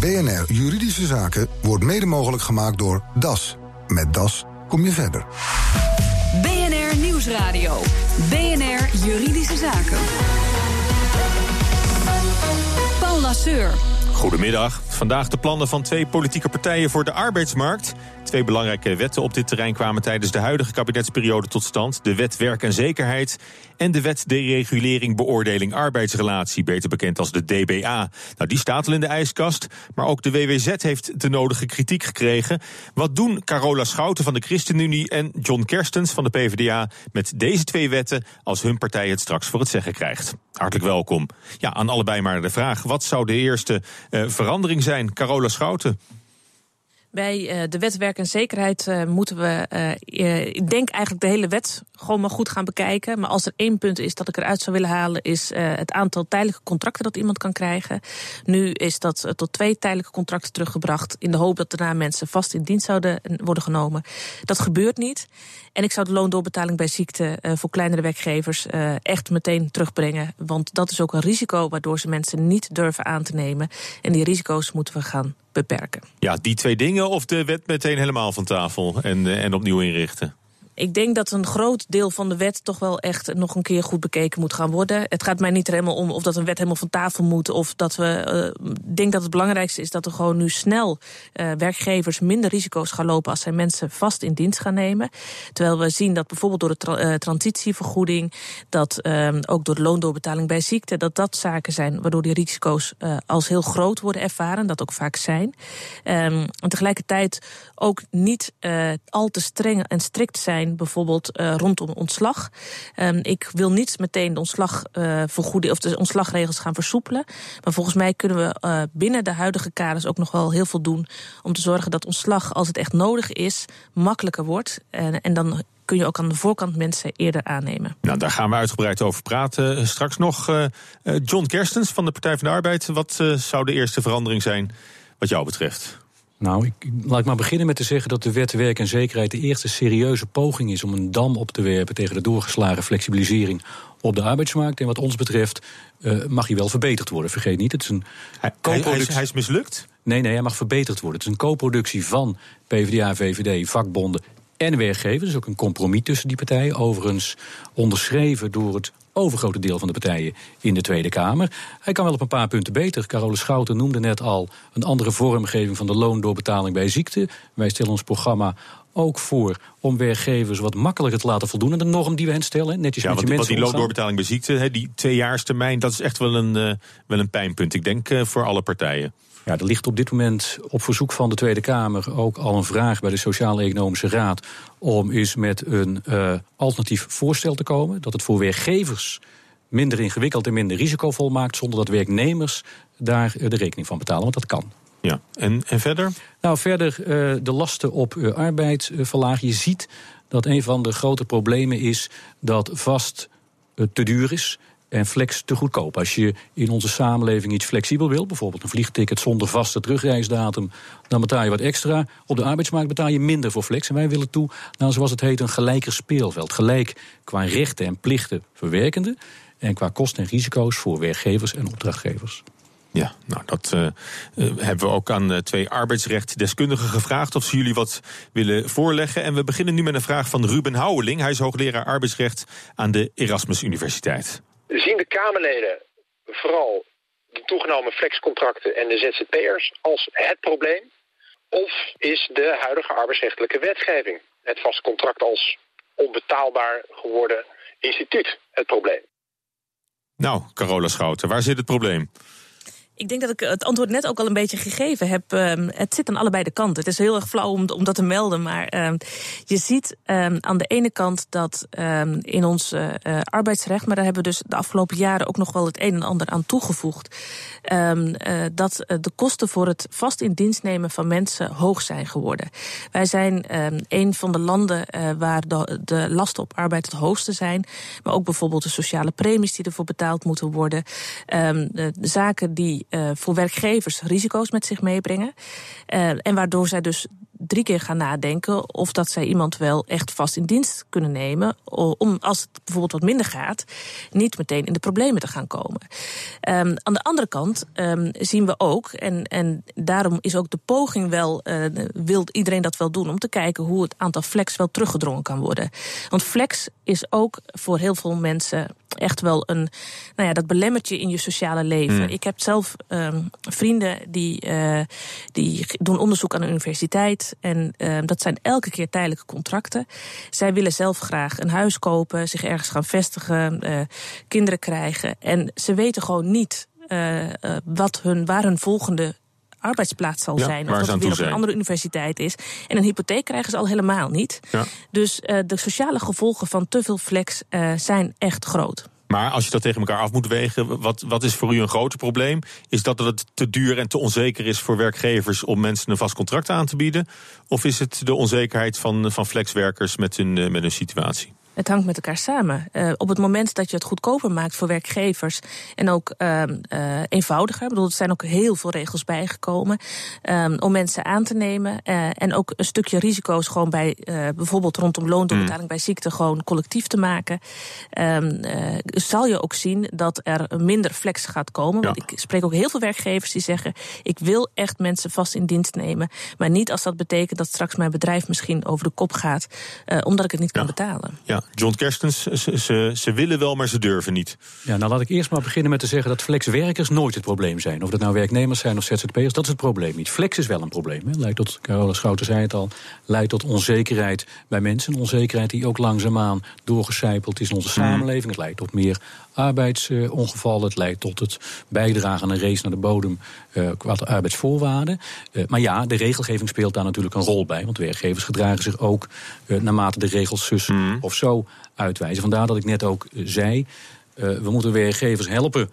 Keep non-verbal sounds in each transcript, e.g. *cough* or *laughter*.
BNR Juridische Zaken wordt mede mogelijk gemaakt door DAS. Met DAS kom je verder. BNR Nieuwsradio. BNR Juridische Zaken. Paul Lasseur. Goedemiddag. Vandaag de plannen van twee politieke partijen voor de arbeidsmarkt. Twee belangrijke wetten op dit terrein kwamen tijdens de huidige kabinetsperiode tot stand. De wet werk en zekerheid en de wet deregulering beoordeling arbeidsrelatie, beter bekend als de DBA. Nou, die staat al in de ijskast, maar ook de WWZ heeft de nodige kritiek gekregen. Wat doen Carola Schouten van de ChristenUnie en John Kerstens van de PvdA met deze twee wetten als hun partij het straks voor het zeggen krijgt? Hartelijk welkom. Ja, aan allebei maar de vraag: wat zou de eerste uh, verandering zijn? Carola Schouten. Bij uh, de wet werk en zekerheid uh, moeten we, uh, ik denk eigenlijk de hele wet gewoon maar goed gaan bekijken. Maar als er één punt is dat ik eruit zou willen halen, is het aantal tijdelijke contracten dat iemand kan krijgen. Nu is dat tot twee tijdelijke contracten teruggebracht. In de hoop dat daarna mensen vast in dienst zouden worden genomen. Dat gebeurt niet. En ik zou de loondoorbetaling bij ziekte voor kleinere werkgevers echt meteen terugbrengen. Want dat is ook een risico waardoor ze mensen niet durven aan te nemen. En die risico's moeten we gaan beperken. Ja, die twee dingen of de wet meteen helemaal van tafel en, en opnieuw inrichten? Ik denk dat een groot deel van de wet toch wel echt nog een keer goed bekeken moet gaan worden. Het gaat mij niet helemaal om of dat een wet helemaal van tafel moet. Of dat we. Uh, denk dat het belangrijkste is dat er gewoon nu snel uh, werkgevers minder risico's gaan lopen als zij mensen vast in dienst gaan nemen. Terwijl we zien dat bijvoorbeeld door de tra uh, transitievergoeding, dat ook door de loondoorbetaling bij ziekte, dat dat zaken zijn waardoor die risico's als heel groot worden ervaren. Dat ook vaak zijn. Um, en tegelijkertijd ook niet al te streng en strikt zijn bijvoorbeeld uh, rondom ontslag. Um, ik wil niet meteen de ontslagvergoeding uh, of de ontslagregels gaan versoepelen. Maar volgens mij kunnen we uh, binnen de huidige kaders ook nog wel heel veel doen om te zorgen dat ontslag, als het echt nodig is, makkelijker wordt. En, en dan kun je ook aan de voorkant mensen eerder aannemen. Nou, daar gaan we uitgebreid over praten. Straks nog John Kerstens van de Partij van de Arbeid. Wat zou de eerste verandering zijn wat jou betreft? Nou, ik, laat ik maar beginnen met te zeggen dat de wet werk en zekerheid de eerste serieuze poging is om een dam op te werpen tegen de doorgeslagen flexibilisering op de arbeidsmarkt. En wat ons betreft uh, mag hij wel verbeterd worden. Vergeet niet, het is een hij, hij, is, hij is mislukt? Nee, nee, hij mag verbeterd worden. Het is een co-productie van PvdA, VVD, vakbonden en werkgevers. Dus ook een compromis tussen die partijen. Overigens onderschreven door het overgrote deel van de partijen in de Tweede Kamer. Hij kan wel op een paar punten beter. Carole Schouten noemde net al een andere vormgeving van de loondoorbetaling bij ziekte. Wij stellen ons programma ook voor om werkgevers wat makkelijker te laten voldoen aan de norm die we hen stellen. Netjes ja, met want, want die loondoorbetaling bij ziekte, die tweejaarstermijn, dat is echt wel een, uh, wel een pijnpunt. Ik denk uh, voor alle partijen. Ja, er ligt op dit moment op verzoek van de Tweede Kamer ook al een vraag bij de Sociaal-Economische Raad om eens met een uh, alternatief voorstel te komen. Dat het voor werkgevers minder ingewikkeld en minder risicovol maakt, zonder dat werknemers daar de rekening van betalen. Want dat kan. Ja, en, en verder? Nou, verder uh, de lasten op uh, arbeid verlagen. Je ziet dat een van de grote problemen is dat vast te duur is en flex te goedkoop. Als je in onze samenleving iets flexibel wil, bijvoorbeeld een vliegticket zonder vaste terugreisdatum, dan betaal je wat extra. Op de arbeidsmarkt betaal je minder voor flex. En wij willen toe, nou, zoals het heet, een gelijker speelveld. Gelijk qua rechten en plichten voor werkenden en qua kosten en risico's voor werkgevers en opdrachtgevers. Ja, nou dat uh, hebben we ook aan uh, twee arbeidsrechtdeskundigen gevraagd of ze jullie wat willen voorleggen. En we beginnen nu met een vraag van Ruben Houweling. Hij is hoogleraar arbeidsrecht aan de Erasmus Universiteit. Zien de Kamerleden vooral de toegenomen flexcontracten en de ZZP'ers als het probleem? Of is de huidige arbeidsrechtelijke wetgeving, het vast contract als onbetaalbaar geworden instituut, het probleem? Nou, Carola Schouten, waar zit het probleem? Ik denk dat ik het antwoord net ook al een beetje gegeven heb. Um, het zit aan allebei de kanten. Het is heel erg flauw om, dat te melden. Maar um, je ziet um, aan de ene kant dat in ons uh, arbeidsrecht, maar daar hebben we dus de afgelopen jaren ook nog wel het een en ander aan toegevoegd. Uh, dat de kosten voor het vast in dienst nemen van mensen hoog zijn geworden. Wij zijn een van de landen waar de, de lasten op arbeid het hoogste zijn. Maar ook bijvoorbeeld de sociale premies die ervoor betaald moeten worden. de zaken die voor werkgevers risico's met zich meebrengen. Uh, en waardoor zij dus drie keer gaan nadenken of dat zij iemand wel echt vast in dienst kunnen nemen. Om als het bijvoorbeeld wat minder gaat, niet meteen in de problemen te gaan komen. Um, aan de andere kant um, zien we ook, en, en daarom is ook de poging wel, uh, wil iedereen dat wel doen, om te kijken hoe het aantal flex wel teruggedrongen kan worden. Want flex is ook voor heel veel mensen echt wel een, nou ja, dat belemmertje in je sociale leven. Hmm. Ik heb zelf um, vrienden die, uh, die doen onderzoek aan de universiteit. En uh, dat zijn elke keer tijdelijke contracten. Zij willen zelf graag een huis kopen, zich ergens gaan vestigen, uh, kinderen krijgen. En ze weten gewoon niet wat hun, waar hun volgende arbeidsplaats zal zijn. Of dat het weer op een andere universiteit is. En een hypotheek krijgen ze al helemaal niet. Ja. Dus de sociale gevolgen van te veel flex zijn echt groot. Maar als je dat tegen elkaar af moet wegen, wat, wat is voor u een groter probleem? Is dat het te duur en te onzeker is voor werkgevers om mensen een vast contract aan te bieden? Of is het de onzekerheid van, van flexwerkers met hun, eh, met hun situatie? Het hangt met elkaar samen. Uh, op het moment dat je het goedkoper maakt voor werkgevers en ook uh, uh, eenvoudiger, ik bedoel, er zijn ook heel veel regels bijgekomen um, om mensen aan te nemen en ook een stukje risico's gewoon bij bijvoorbeeld rondom loondoorbetaling mm. bij ziekte gewoon collectief te maken, um, zal je ook zien dat er minder flex gaat komen. Want ik spreek ook heel veel werkgevers die zeggen: ik wil echt mensen vast in dienst nemen, maar niet als dat betekent dat straks mijn bedrijf misschien over de kop gaat, omdat ik het niet kan betalen. Ja. John Kerstens, ze, ze, ze, willen wel, maar ze durven niet. Ja, nou laat ik eerst maar beginnen met te zeggen dat flexwerkers nooit het probleem zijn. Of dat nou werknemers zijn of ZZP'ers, dat is het probleem niet. Flex is wel een probleem. Hè. Leidt tot, Carola Schouten zei het al, leidt tot onzekerheid bij mensen. onzekerheid die ook langzaamaan doorgecijpeld is in onze hmm. samenleving. Het leidt tot meer arbeidsongevallen. Het leidt tot het bijdragen aan een race naar de bodem uh, qua arbeidsvoorwaarden. Uh, maar ja, de regelgeving speelt daar natuurlijk een rol bij. Want werkgevers gedragen zich ook uh, naarmate de regels zus mm. of zo uitwijzen. Vandaar dat ik net ook zei, we moeten werkgevers helpen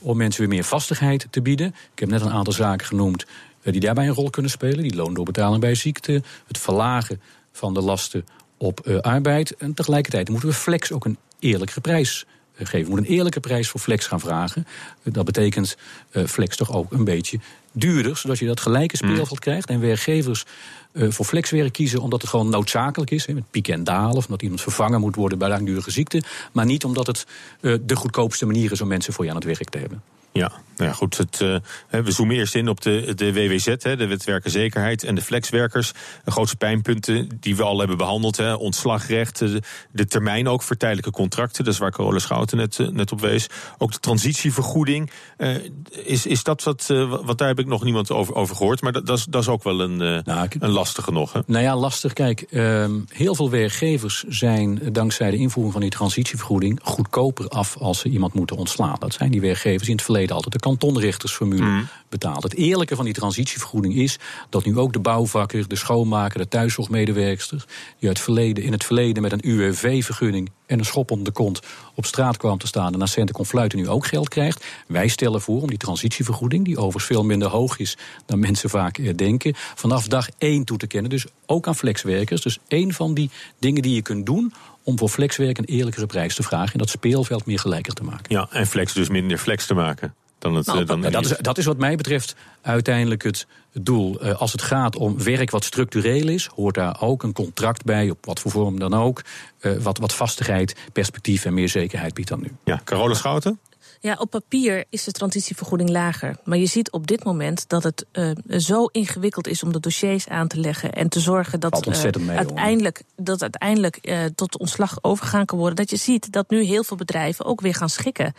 om mensen weer meer vastigheid te bieden. Ik heb net een aantal zaken genoemd die daarbij een rol kunnen spelen. Die loondoorbetaling bij ziekte, het verlagen van de lasten op arbeid. En tegelijkertijd moeten we flex ook een eerlijkere prijs geven. We moeten een eerlijke prijs voor flex gaan vragen. Dat betekent uh, flex toch ook een beetje duurder, zodat je dat gelijke mm. speelveld krijgt. En werkgevers uh, voor flexwerk kiezen omdat het gewoon noodzakelijk is. Met piek en dalen, of omdat iemand vervangen moet worden bij langdurige ziekte. Maar niet omdat het uh, de goedkoopste manier is om mensen voor je aan het werk te hebben. Ja, nou ja, goed. Het, uh, we zoomen eerst in op de, de WWZ, hè, de wetwerkerzekerheid en de flexwerkers. De grootste pijnpunten die we al hebben behandeld. Hè, ontslagrecht, de, de, termijn ook voor tijdelijke contracten. Dat is waar Carola Schouten net, uh, net op wees. Ook de transitievergoeding. Uh, is, is dat wat, wat daar heb ik nog niemand over, over gehoord. Maar dat, dat, is, dat is ook wel een, nou, een lastige nog. Hè? Nou ja, lastig. Kijk, ehm, heel veel werkgevers zijn dankzij de invoering van die transitievergoeding goedkoper af als ze iemand moeten ontslaan. Dat zijn die werkgevers in het verleden altijd de kantonrechtersformule mm. betaald. Het eerlijke van die transitievergoeding is dat nu ook de bouwvakker, de schoonmaker, de thuiszorgmedewerkster, die uit verleden, in het verleden met een UWV-vergunning en een schop om de kont op straat kwam te staan en naar centen kon fluiten, nu ook geld krijgt. Wij stellen voor om die transitievergoeding, die overigens veel minder hoog is dan mensen vaak denken, vanaf dag één toe te kennen. Dus ook aan flexwerkers. Dus één van die dingen die je kunt doen om voor flexwerk een eerlijkere prijs te vragen en dat speelveld meer gelijker te maken. Ja, en flex dus minder flex te maken. Dan het, nou, eh, dan dat, is, dat is wat mij betreft uiteindelijk het doel. Uh, als het gaat om werk wat structureel is, hoort daar ook een contract bij, op wat voor vorm dan ook. Uh, wat, wat vastigheid, perspectief en meer zekerheid biedt dan nu. Ja, Carola Schouten? Ja, op papier is de transitievergoeding lager. Maar je ziet op dit moment dat het uh, zo ingewikkeld is om de dossiers aan te leggen en te zorgen dat, uh, uiteindelijk, dat uiteindelijk uh, tot ontslag overgaan kan worden. Dat je ziet dat nu heel veel bedrijven ook weer gaan schikken.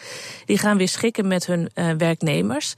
Die gaan weer schikken met hun werknemers.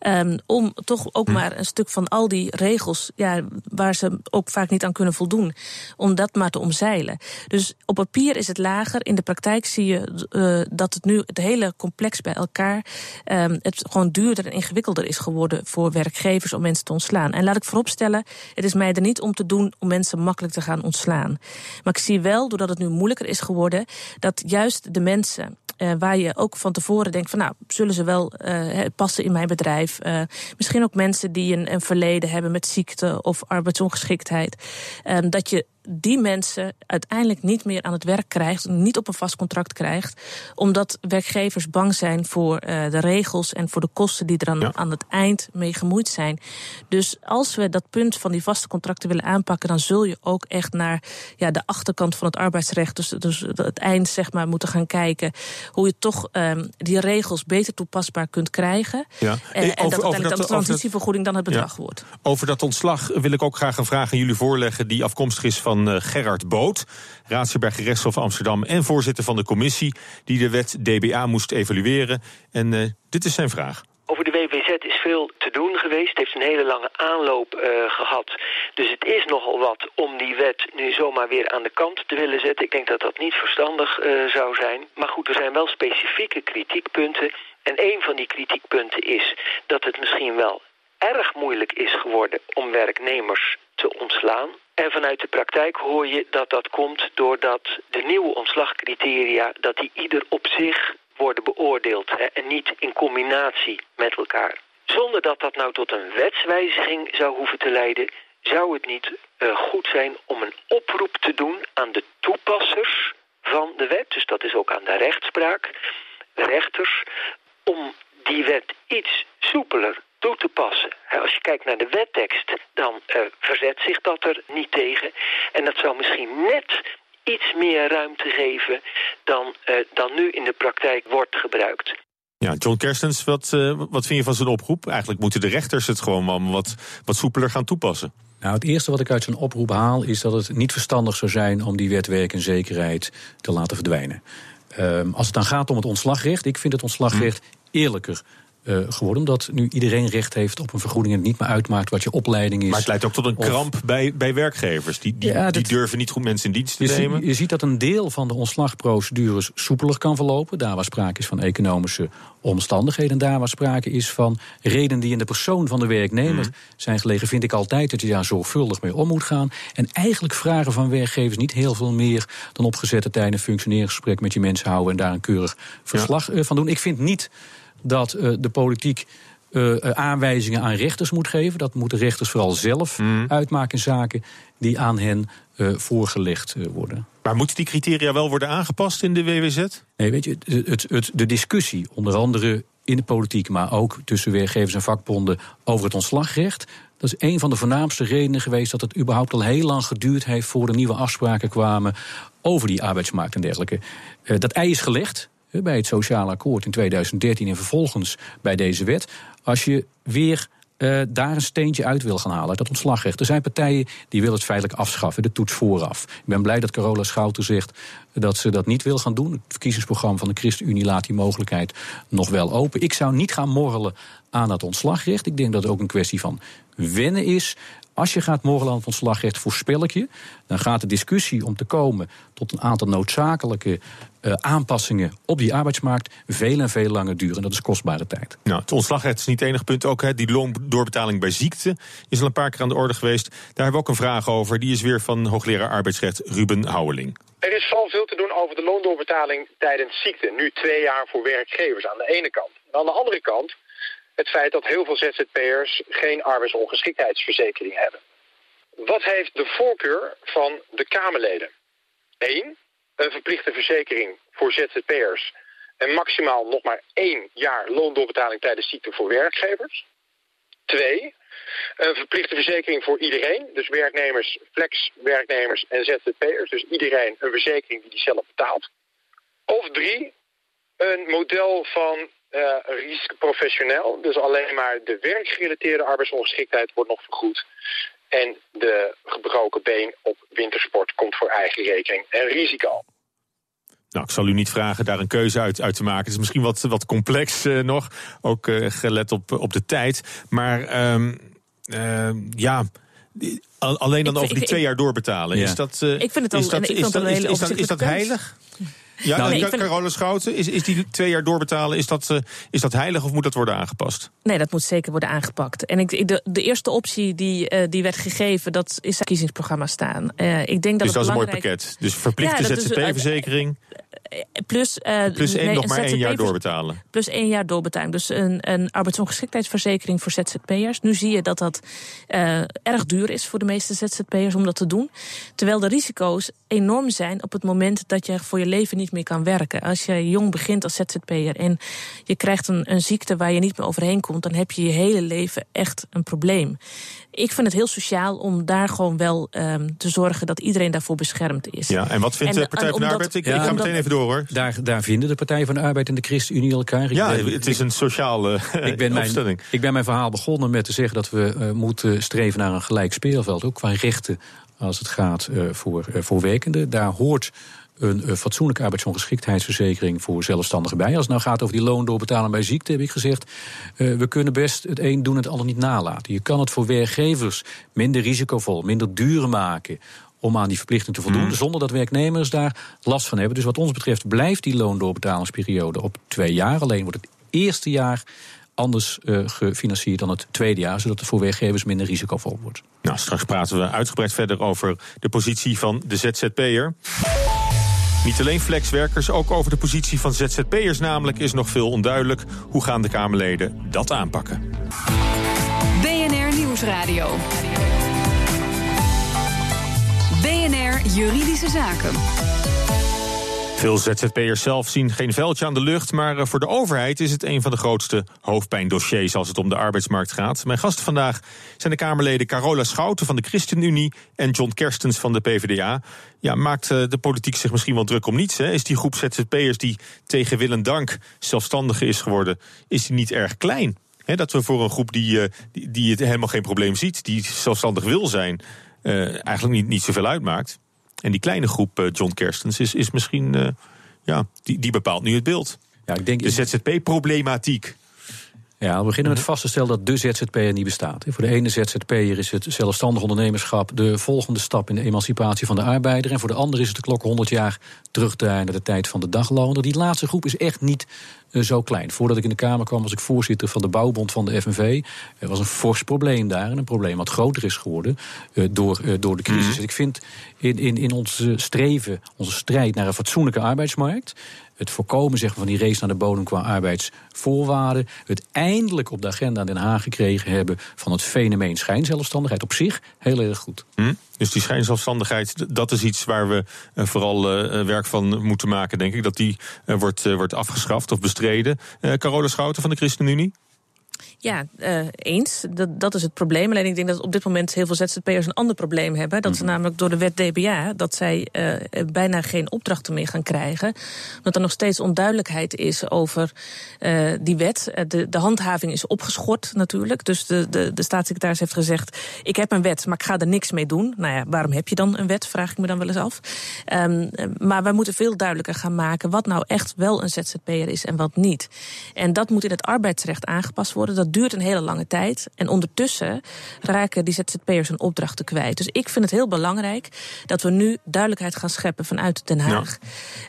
Um, om toch ook hm. maar een stuk van al die regels, ja, waar ze ook vaak niet aan kunnen voldoen, om dat maar te omzeilen. Dus op papier is het lager. In de praktijk zie je dat het nu het hele complex bij elkaar um, het gewoon duurder en ingewikkelder is geworden voor werkgevers om mensen te ontslaan. En laat ik vooropstellen, het is mij er niet om te doen om mensen makkelijk te gaan ontslaan. Maar ik zie wel, doordat het nu moeilijker is geworden, dat juist de mensen uh, waar je ook van tevoren denkt van nou, zullen ze wel uh, passen in mijn bedrijf. Uh, misschien ook mensen die een, een verleden hebben met ziekte of arbeidsongeschiktheid. Um, dat je die mensen uiteindelijk niet meer aan het werk krijgt, niet op een vast contract krijgt, omdat werkgevers bang zijn voor uh, de regels en voor de kosten die er aan, ja. aan het eind mee gemoeid zijn. Dus als we dat punt van die vaste contracten willen aanpakken, dan zul je ook echt naar ja, de achterkant van het arbeidsrecht, dus, dus het eind zeg maar, moeten gaan kijken hoe je toch um, die regels beter toepasbaar kunt krijgen. Ja. En, en over, dat uiteindelijk dan de transitievergoeding dan het bedrag ja. wordt. Over dat ontslag wil ik ook graag een vraag aan jullie voorleggen die afkomstig is van uh, Gerard Boot, raadsheer bij gerechtshof Amsterdam en voorzitter van de commissie die de wet DBA moest evalueren. En uh, dit is zijn vraag. Over de WWZ is veel te doen geweest. Het heeft een hele lange aanloop uh, gehad. Dus het is nogal wat om die wet nu zomaar weer aan de kant te willen zetten. Ik denk dat dat niet verstandig zou zijn. Maar goed, er zijn wel specifieke kritiekpunten. En een van die kritiekpunten is dat het misschien wel erg moeilijk is geworden om werknemers te ontslaan. En vanuit de praktijk hoor je dat dat komt doordat de nieuwe ontslagcriteria... dat die ieder op zich worden beoordeeld hè, en niet in combinatie met elkaar. Zonder dat dat nou tot een wetswijziging zou hoeven te leiden... zou het niet uh, goed zijn om een oproep te doen aan de toepassers van de wet... dus dat is ook aan de rechtspraak, rechters... om die wet iets soepeler toe te passen. Als je kijkt naar de wettekst, dan uh, verzet zich dat er niet tegen. En dat zou misschien net iets meer ruimte geven dan, uh, dan nu in de praktijk wordt gebruikt. Ja, John Kerstens, wat, uh, wat vind je van zijn oproep? Eigenlijk moeten de rechters het gewoon wel wat, wat soepeler gaan toepassen. Nou, het eerste wat ik uit zijn oproep haal is dat het niet verstandig zou zijn om die wet werk en zekerheid te laten verdwijnen. Um, als het dan gaat om het ontslagrecht, ik vind het ontslagrecht eerlijker uh, geworden. Omdat nu iedereen recht heeft op een vergoeding en het niet meer uitmaakt wat je opleiding is. Maar het leidt ook tot een kramp bij, bij werkgevers. Die, die, ja, die durven niet goed mensen in dienst te je nemen. Zie, je ziet dat een deel van de ontslagprocedures soepeler kan verlopen. Daar waar sprake is van economische omstandigheden. Daar waar sprake is van redenen die in de persoon van de werknemer mm. zijn gelegen. Vind ik altijd dat je daar zorgvuldig mee om moet gaan. En eigenlijk vragen van werkgevers niet heel veel meer dan opgezette tijden een functioneringsgesprek met je mensen houden. En daar een keurig verslag ja. van doen. Ik vind niet dat uh, de politiek uh, aanwijzingen aan rechters moet geven. Dat moeten rechters vooral zelf mm. uitmaken in zaken die aan hen voorgelegd worden. Maar moeten die criteria wel worden aangepast in de WWZ? Nee, weet je, het, het, de discussie, onder andere in de politiek, maar ook tussen werkgevers en vakbonden over het ontslagrecht. Dat is een van de voornaamste redenen geweest dat het überhaupt al heel lang geduurd heeft voor er nieuwe afspraken kwamen over die arbeidsmarkt en dergelijke. Dat ei is gelegd bij het sociale akkoord in 2013 en vervolgens bij deze wet. Als je weer uh, daar een steentje uit wil gaan halen, uit dat ontslagrecht. Er zijn partijen die willen het feitelijk afschaffen, de toets vooraf. Ik ben blij dat Carola Schouten zegt dat ze dat niet wil gaan doen. Het verkiezingsprogramma van de ChristenUnie laat die mogelijkheid nog wel open. Ik zou niet gaan morrelen aan dat ontslagrecht. Ik denk dat het ook een kwestie van wennen is. Als je gaat morgen aan het ontslagrecht, voorspel ik je, dan gaat de discussie om te komen tot een aantal noodzakelijke uh, aanpassingen op die arbeidsmarkt veel en veel langer duren. Dat is kostbare tijd. Nou, het ontslagrecht is niet het enige punt. Ook hè, die loondoorbetaling bij ziekte is al een paar keer aan de orde geweest. Daar hebben we ook een vraag over. Die is weer van hoogleraar arbeidsrecht Ruben Houweling. Er is vooral veel te doen over de loondoorbetaling tijdens ziekte. Nu twee jaar voor werkgevers aan de ene kant. En aan de andere kant het feit dat heel veel ZZP'ers geen arbeidsongeschiktheidsverzekering hebben. Wat heeft de voorkeur van de Kamerleden? Eén, een verplichte verzekering voor ZZP'ers en maximaal nog maar één jaar loondoorbetaling tijdens ziekte voor werkgevers. Twee, een verplichte verzekering voor iedereen, dus werknemers, flexwerknemers en ZZP'ers, dus iedereen een verzekering die die zelf betaalt. Of drie, een model van uh, risicoprofessioneel. Dus alleen maar de werkgerelateerde arbeidsongeschiktheid wordt nog vergoed. En de gebroken been op wintersport komt voor eigen rekening en risico. Nou, ik zal u niet vragen daar een keuze uit, uit te maken. Het is misschien wat, wat complex uh, nog, ook uh, gelet op, op de tijd. Maar um, uh, ja, alleen dan ik, over die ik, twee jaar doorbetalen. Ja. Is dat, ik vind het al, is dat, is dat, is, is, dat, is dat heilig? Ja, nou, nee, Carola Schouten, is, is die twee jaar doorbetalen, is dat, uh, is dat heilig of moet dat worden aangepast? Nee, dat moet zeker worden aangepakt. En ik, de, de eerste optie die, uh, die werd gegeven, dat is het verkiezingsprogramma staan. Uh, ik denk dat dus het dat is een mooi pakket. Dus verplichte ja, ZZP-verzekering. Plus, plus één, nee, nog maar één jaar doorbetalen. Plus één jaar doorbetaling. Dus een, een arbeidsongeschiktheidsverzekering voor ZZP'ers. Nu zie je dat dat uh, erg duur is voor de meeste ZZP'ers om dat te doen. Terwijl de risico's enorm zijn op het moment dat je voor je leven niet meer kan werken. Als je jong begint als ZZP'er en je krijgt een, een ziekte waar je niet meer overheen komt, dan heb je je hele leven echt een probleem. Ik vind het heel sociaal om daar gewoon wel um, te zorgen dat iedereen daarvoor beschermd is. Ja, en wat vindt en, de Partij van de Arbeid? Ik, ja, ik ga meteen even door hoor. Daar, daar vinden de Partij van de Arbeid en de ChristenUnie elkaar. Ik ja, ben, het is een sociale *laughs* ik ben opstelling. Mijn, ik ben mijn verhaal begonnen met te zeggen dat we uh, moeten streven naar een gelijk speelveld. Ook qua rechten als het gaat uh, voor, uh, voor werkenden. Daar hoort een uh, fatsoenlijke arbeidsongeschiktheidsverzekering voor zelfstandigen bij. Als het nou gaat over die loon doorbetalen bij ziekte, heb ik gezegd, uh, we kunnen best het een doen en het ander niet nalaten. Je kan het voor werkgevers minder risicovol, minder duur maken om aan die verplichting te voldoen, mm. zonder dat werknemers daar last van hebben. Dus wat ons betreft blijft die loondoorbetaalingsperiode op twee jaar. Alleen wordt het eerste jaar anders uh, gefinancierd dan het tweede jaar, zodat het voor werkgevers minder risicovol wordt. Nou, straks praten we uitgebreid verder over de positie van de ZZP'er. Niet alleen flexwerkers, ook over de positie van ZZP'ers namelijk is nog veel onduidelijk. Hoe gaan de Kamerleden dat aanpakken? BNR Nieuwsradio. BNR Juridische Zaken. Veel ZZP'ers zelf zien geen veldje aan de lucht, maar eh, voor de overheid is het een van de grootste hoofdpijndossiers als het om de arbeidsmarkt gaat. Mijn gasten vandaag zijn de Kamerleden Carola Schouten van de ChristenUnie en John Kerstens van de PvdA. Ja, maakt eh, de politiek zich misschien wel druk om niets? Hè? Is die groep ZZP'ers die tegen wil en dank zelfstandige is geworden, is die niet erg klein? dat we voor een groep die, uh, die, die, het helemaal geen probleem ziet, die zelfstandig wil zijn, eigenlijk niet, niet zoveel uitmaakt. En die kleine groep, uh, John Kerstens, is, is misschien, uh, ja, die, die bepaalt nu het beeld. Ja, ik denk, de ZZP-problematiek. Ja, we beginnen met vast te stellen dat de ZZP'er niet bestaat. Voor de ene ZZP'er is het zelfstandig ondernemerschap de volgende stap in de emancipatie van de arbeider. En voor de andere is het de klok 100 jaar terugdraaien naar de tijd van de dagloner. Die laatste groep is echt niet zo klein. Voordat ik in de Kamer kwam was ik voorzitter van de bouwbond van de FNV. Er was een fors probleem daar. En een probleem wat groter is geworden uh, door, uh, door de crisis. Mm. Ik vind in, in, in onze streven, onze strijd naar een fatsoenlijke arbeidsmarkt het voorkomen zeg maar, van die race naar de bodem qua arbeidsvoorwaarden. Het eindelijk op de agenda in Den Haag gekregen hebben van het fenomeen schijnzelfstandigheid op zich heel erg goed. Hm? Dus die schijnzelfstandigheid, dat is iets waar we vooral werk van moeten maken, denk ik. Dat die wordt, wordt afgeschaft of bestreden. Carola Schouten van de ChristenUnie? Ja, uh, eens. Dat, dat is het probleem. Alleen ik denk dat op dit moment heel veel ZZP'ers een ander probleem hebben. Dat ze mhm. namelijk door de wet DBA, dat zij uh, bijna geen opdrachten meer gaan krijgen. Omdat er nog steeds onduidelijkheid is over uh, die wet. De, de handhaving is opgeschort natuurlijk. Dus de, de, de staatssecretaris heeft gezegd, ik heb een wet, maar ik ga er niks mee doen. Nou ja, waarom heb je dan een wet, vraag ik me dan wel eens af. Um, maar wij moeten veel duidelijker gaan maken wat nou echt wel een ZZP'er is en wat niet. En dat moet in het arbeidsrecht aangepast worden. Dat duurt een hele lange tijd. En ondertussen raken die ZZP'ers hun opdrachten kwijt. Dus ik vind het heel belangrijk dat we nu duidelijkheid gaan scheppen vanuit Den Haag.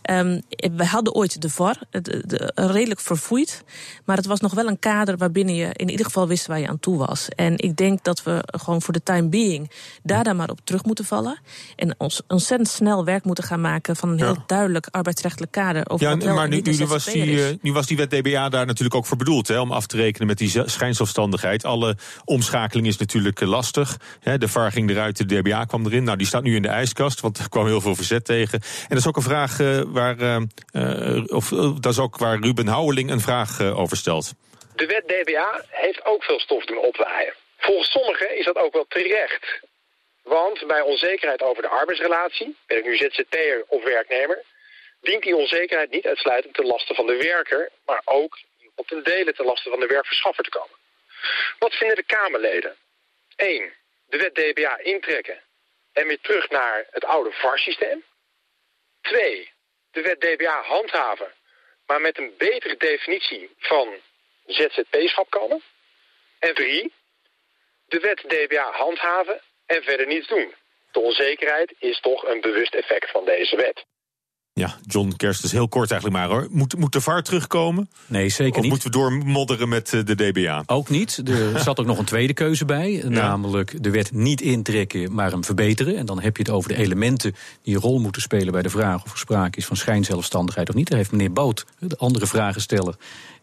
Ja. Um, we hadden ooit de VAR, de, de, redelijk verfoeid. Maar het was nog wel een kader waarbinnen je in ieder geval wist waar je aan toe was. En ik denk dat we gewoon voor de time being daar dan maar op terug moeten vallen. En ons ontzettend snel werk moeten gaan maken van een heel ja. duidelijk arbeidsrechtelijk kader. Over ja, maar nu, nu, was die, uh, nu was die wet DBA daar natuurlijk ook voor bedoeld. Hè, om af te rekenen met die schijnzelfstandigheid. Alle omschakeling is natuurlijk lastig. De VAR ging eruit, de DBA kwam erin. Nou, die staat nu in de ijskast, want er kwam heel veel verzet tegen. En dat is ook een vraag uh, waar, uh, of dat is ook waar Ruben Houweling een vraag over stelt. De wet DBA heeft ook veel stof doen opwaaien. Volgens sommigen is dat ook wel terecht. Want bij onzekerheid over de arbeidsrelatie, ben ik nu ZZP'er of werknemer, dient die onzekerheid niet uitsluitend ten laste van de werker, maar ook op ten dele ten laste van de werkverschaffer te komen. Wat vinden de Kamerleden? 1. De wet DBA intrekken en weer terug naar het oude VAR-systeem. 2. De wet DBA handhaven, maar met een betere definitie van ZZP-schap komen. En 3. De wet DBA handhaven en verder niets doen. De onzekerheid is toch een bewust effect van deze wet. Ja, John Kerstens, heel kort eigenlijk maar hoor. Moet, moet de VAR terugkomen? Nee, zeker of niet. moeten we doormodderen met eh, de DBA? Ook niet. Er *laughs* zat ook nog een tweede keuze bij. Namelijk de wet niet intrekken, maar hem verbeteren. En dan heb je het over de elementen die een rol moeten spelen bij de vraag of er sprake is van schijnzelfstandigheid of niet. Daar heeft meneer Boot, de andere vragensteller,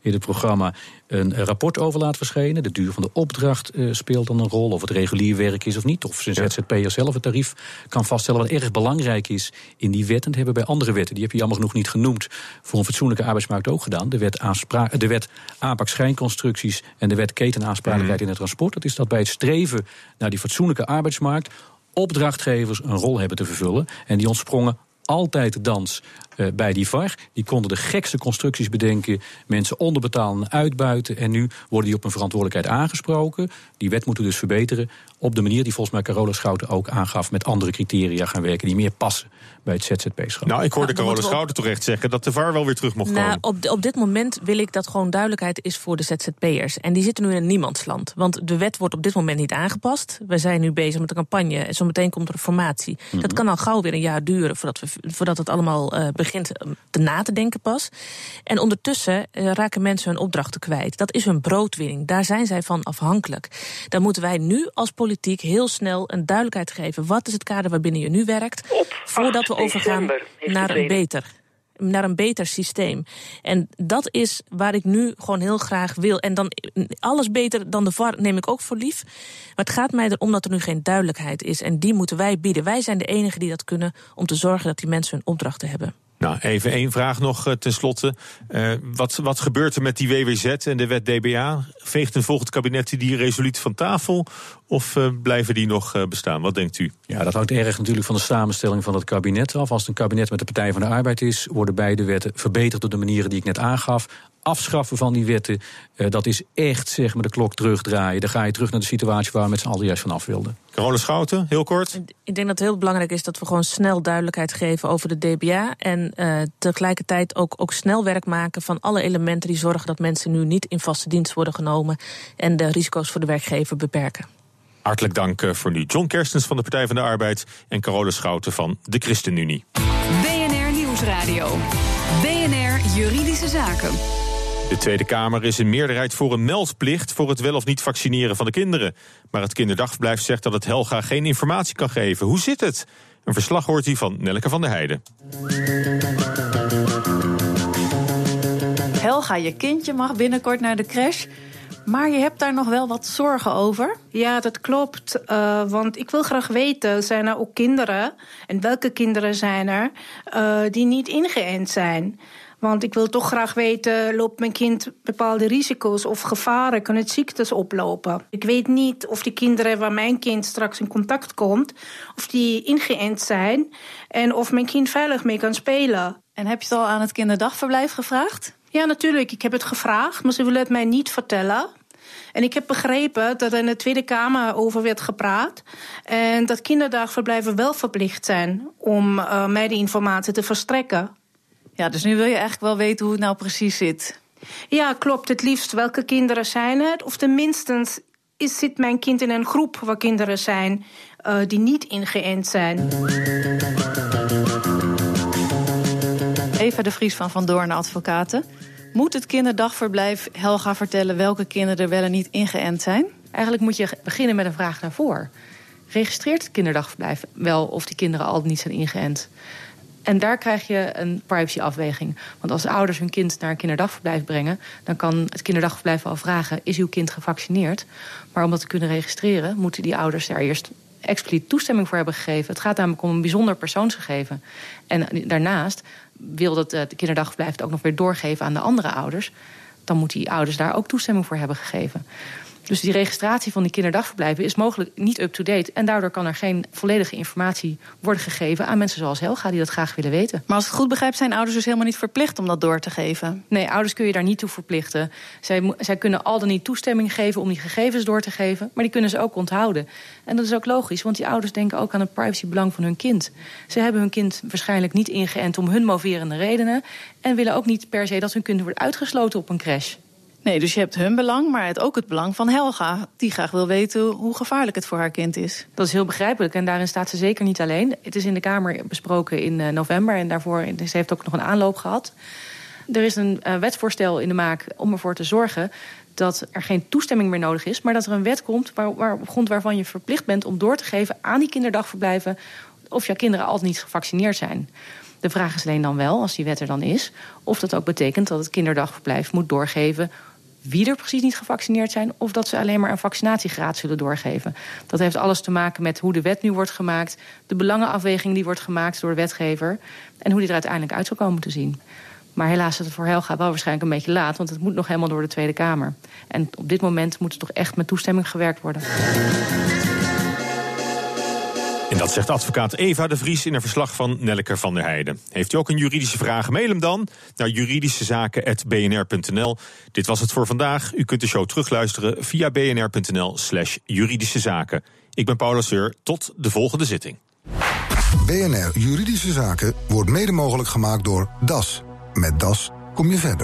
in het programma een rapport over laat verschenen. De duur van de opdracht uh, speelt dan een rol. Of het regulier werk is of niet. Of zijn ZZP'er zelf het tarief kan vaststellen. Wat erg belangrijk is in die wet. En dat hebben we bij andere wetten. Die heb je jammer genoeg niet genoemd. Voor een fatsoenlijke arbeidsmarkt ook gedaan. De wet, de wet aanpak schijnconstructies. En de wet ketenaansprakelijkheid mm. in het transport. Dat is dat bij het streven naar die fatsoenlijke arbeidsmarkt opdrachtgevers een rol hebben te vervullen. En die ontsprongen altijd de dans uh, bij die VAR. Die konden de gekste constructies bedenken, mensen onderbetalen en uitbuiten. En nu worden die op een verantwoordelijkheid aangesproken. Die wet moeten we dus verbeteren op de manier die volgens mij Carola Schouten ook aangaf... met andere criteria gaan werken die meer passen bij het ZZP-schap. Nou, ik hoorde nou, Carola Schouten terecht zeggen dat de VAR wel weer terug mocht nou, komen. Op, op dit moment wil ik dat gewoon duidelijkheid is voor de ZZP'ers. En die zitten nu in een niemandsland. Want de wet wordt op dit moment niet aangepast. We zijn nu bezig met een campagne en zo meteen komt er een formatie. Dat mhm. kan al gauw weer een jaar duren voordat, we, voordat het allemaal uh, begint te na te denken pas. En ondertussen uh, raken mensen hun opdrachten kwijt. Dat is hun broodwinning. Daar zijn zij van afhankelijk. Dan moeten wij nu als politiek heel snel een duidelijkheid geven. Wat is het kader waarbinnen je nu werkt? voordat we overgaan naar een beter naar een beter systeem. En dat is waar ik nu gewoon heel graag wil. En dan alles beter dan de VAR neem ik ook voor lief. Maar het gaat mij erom dat er nu geen duidelijkheid is. En die moeten wij bieden. Wij zijn de enigen die dat kunnen om te zorgen dat die mensen hun opdrachten hebben. Nou, even één vraag nog uh, tenslotte. Uh, wat, wat gebeurt er met die WWZ en de wet DBA? Veegt een volgend kabinet die resoluut van tafel? Of uh, blijven die nog bestaan? Wat denkt u? Ja, dat hangt erg natuurlijk van de samenstelling van het kabinet af. Als het een kabinet met de Partij van de Arbeid is, worden beide wetten verbeterd op de manieren die ik net aangaf afschaffen van die wetten, uh, dat is echt zeg maar, de klok terugdraaien. Dan ga je terug naar de situatie waar we met z'n allen juist vanaf wilden. Carole Schouten, heel kort. Ik denk dat het heel belangrijk is dat we gewoon snel duidelijkheid geven over de DBA. En uh, tegelijkertijd ook, ook snel werk maken van alle elementen die zorgen dat mensen nu niet in vaste dienst worden genomen. En de risico's voor de werkgever beperken. Hartelijk dank eh, voor nu. John Kerstens van de Partij van de Arbeid en Carole Schouten van de ChristenUnie. BNR Nieuwsradio. BNR Juridische Zaken. De Tweede Kamer is in meerderheid voor een meldplicht voor het wel of niet vaccineren van de kinderen. Maar het kinderdagverblijf zegt dat het Helga geen informatie kan geven. Hoe zit het? Een verslag hoort hij van Nelke van der Heijden. Helga, je kindje mag binnenkort naar de crash. Maar je hebt daar nog wel wat zorgen over? Ja, dat klopt. Uh, want ik wil graag weten, zijn er ook kinderen... en welke kinderen zijn er, uh, die niet ingeënt zijn... Want ik wil toch graag weten, loopt mijn kind bepaalde risico's of gevaren, kunnen het ziektes oplopen. Ik weet niet of die kinderen waar mijn kind straks in contact komt, of die ingeënt zijn en of mijn kind veilig mee kan spelen. En heb je het al aan het kinderdagverblijf gevraagd? Ja, natuurlijk. Ik heb het gevraagd, maar ze willen het mij niet vertellen. En ik heb begrepen dat er in de Tweede Kamer over werd gepraat. En dat kinderdagverblijven wel verplicht zijn om uh, mij die informatie te verstrekken. Ja, dus nu wil je eigenlijk wel weten hoe het nou precies zit. Ja, klopt. Het liefst welke kinderen zijn het? Of tenminste, is, zit mijn kind in een groep waar kinderen zijn uh, die niet ingeënt zijn? Eva de Vries van Van Doorn Advocaten. Moet het kinderdagverblijf Helga vertellen welke kinderen er wel en niet ingeënt zijn? Eigenlijk moet je beginnen met een vraag daarvoor. Registreert het kinderdagverblijf wel of die kinderen al niet zijn ingeënt? En daar krijg je een privacyafweging. Want als ouders hun kind naar een kinderdagverblijf brengen... dan kan het kinderdagverblijf al vragen... is uw kind gevaccineerd? Maar om dat te kunnen registreren... moeten die ouders daar eerst expliciet toestemming voor hebben gegeven. Het gaat namelijk om een bijzonder persoonsgegeven. En daarnaast wil dat het kinderdagverblijf het ook nog weer doorgeven aan de andere ouders... dan moeten die ouders daar ook toestemming voor hebben gegeven. Dus die registratie van die kinderdagverblijven is mogelijk niet up-to-date. En daardoor kan er geen volledige informatie worden gegeven aan mensen zoals Helga die dat graag willen weten. Maar als ik het goed begrijp, zijn ouders dus helemaal niet verplicht om dat door te geven? Nee, ouders kun je daar niet toe verplichten. Zij, zij kunnen al dan niet toestemming geven om die gegevens door te geven, maar die kunnen ze ook onthouden. En dat is ook logisch, want die ouders denken ook aan het privacybelang van hun kind. Ze hebben hun kind waarschijnlijk niet ingeënt om hun moverende redenen en willen ook niet per se dat hun kind wordt uitgesloten op een crash. Nee, dus je hebt hun belang, maar het ook het belang van Helga. Die graag wil weten hoe gevaarlijk het voor haar kind is. Dat is heel begrijpelijk en daarin staat ze zeker niet alleen. Het is in de Kamer besproken in uh, november en daarvoor ze heeft ook nog een aanloop gehad. Er is een uh, wetsvoorstel in de maak om ervoor te zorgen dat er geen toestemming meer nodig is, maar dat er een wet komt waar, waar, op grond waarvan je verplicht bent om door te geven aan die kinderdagverblijven of jouw kinderen altijd niet gevaccineerd zijn. De vraag is alleen dan wel, als die wet er dan is, of dat ook betekent dat het kinderdagverblijf moet doorgeven wie er precies niet gevaccineerd zijn... of dat ze alleen maar een vaccinatiegraad zullen doorgeven. Dat heeft alles te maken met hoe de wet nu wordt gemaakt... de belangenafweging die wordt gemaakt door de wetgever... en hoe die er uiteindelijk uit zal komen te zien. Maar helaas is het voor Helga wel waarschijnlijk een beetje laat... want het moet nog helemaal door de Tweede Kamer. En op dit moment moet er toch echt met toestemming gewerkt worden. Dat zegt advocaat Eva de Vries in een verslag van Nelke van der Heijden. Heeft u ook een juridische vraag? Mail hem dan naar juridischezaken.bnr.nl. Dit was het voor vandaag. U kunt de show terugluisteren via bnr.nl slash. Ik ben Paula Seur. Tot de volgende zitting. BNR Juridische Zaken wordt mede mogelijk gemaakt door DAS. Met DAS kom je verder.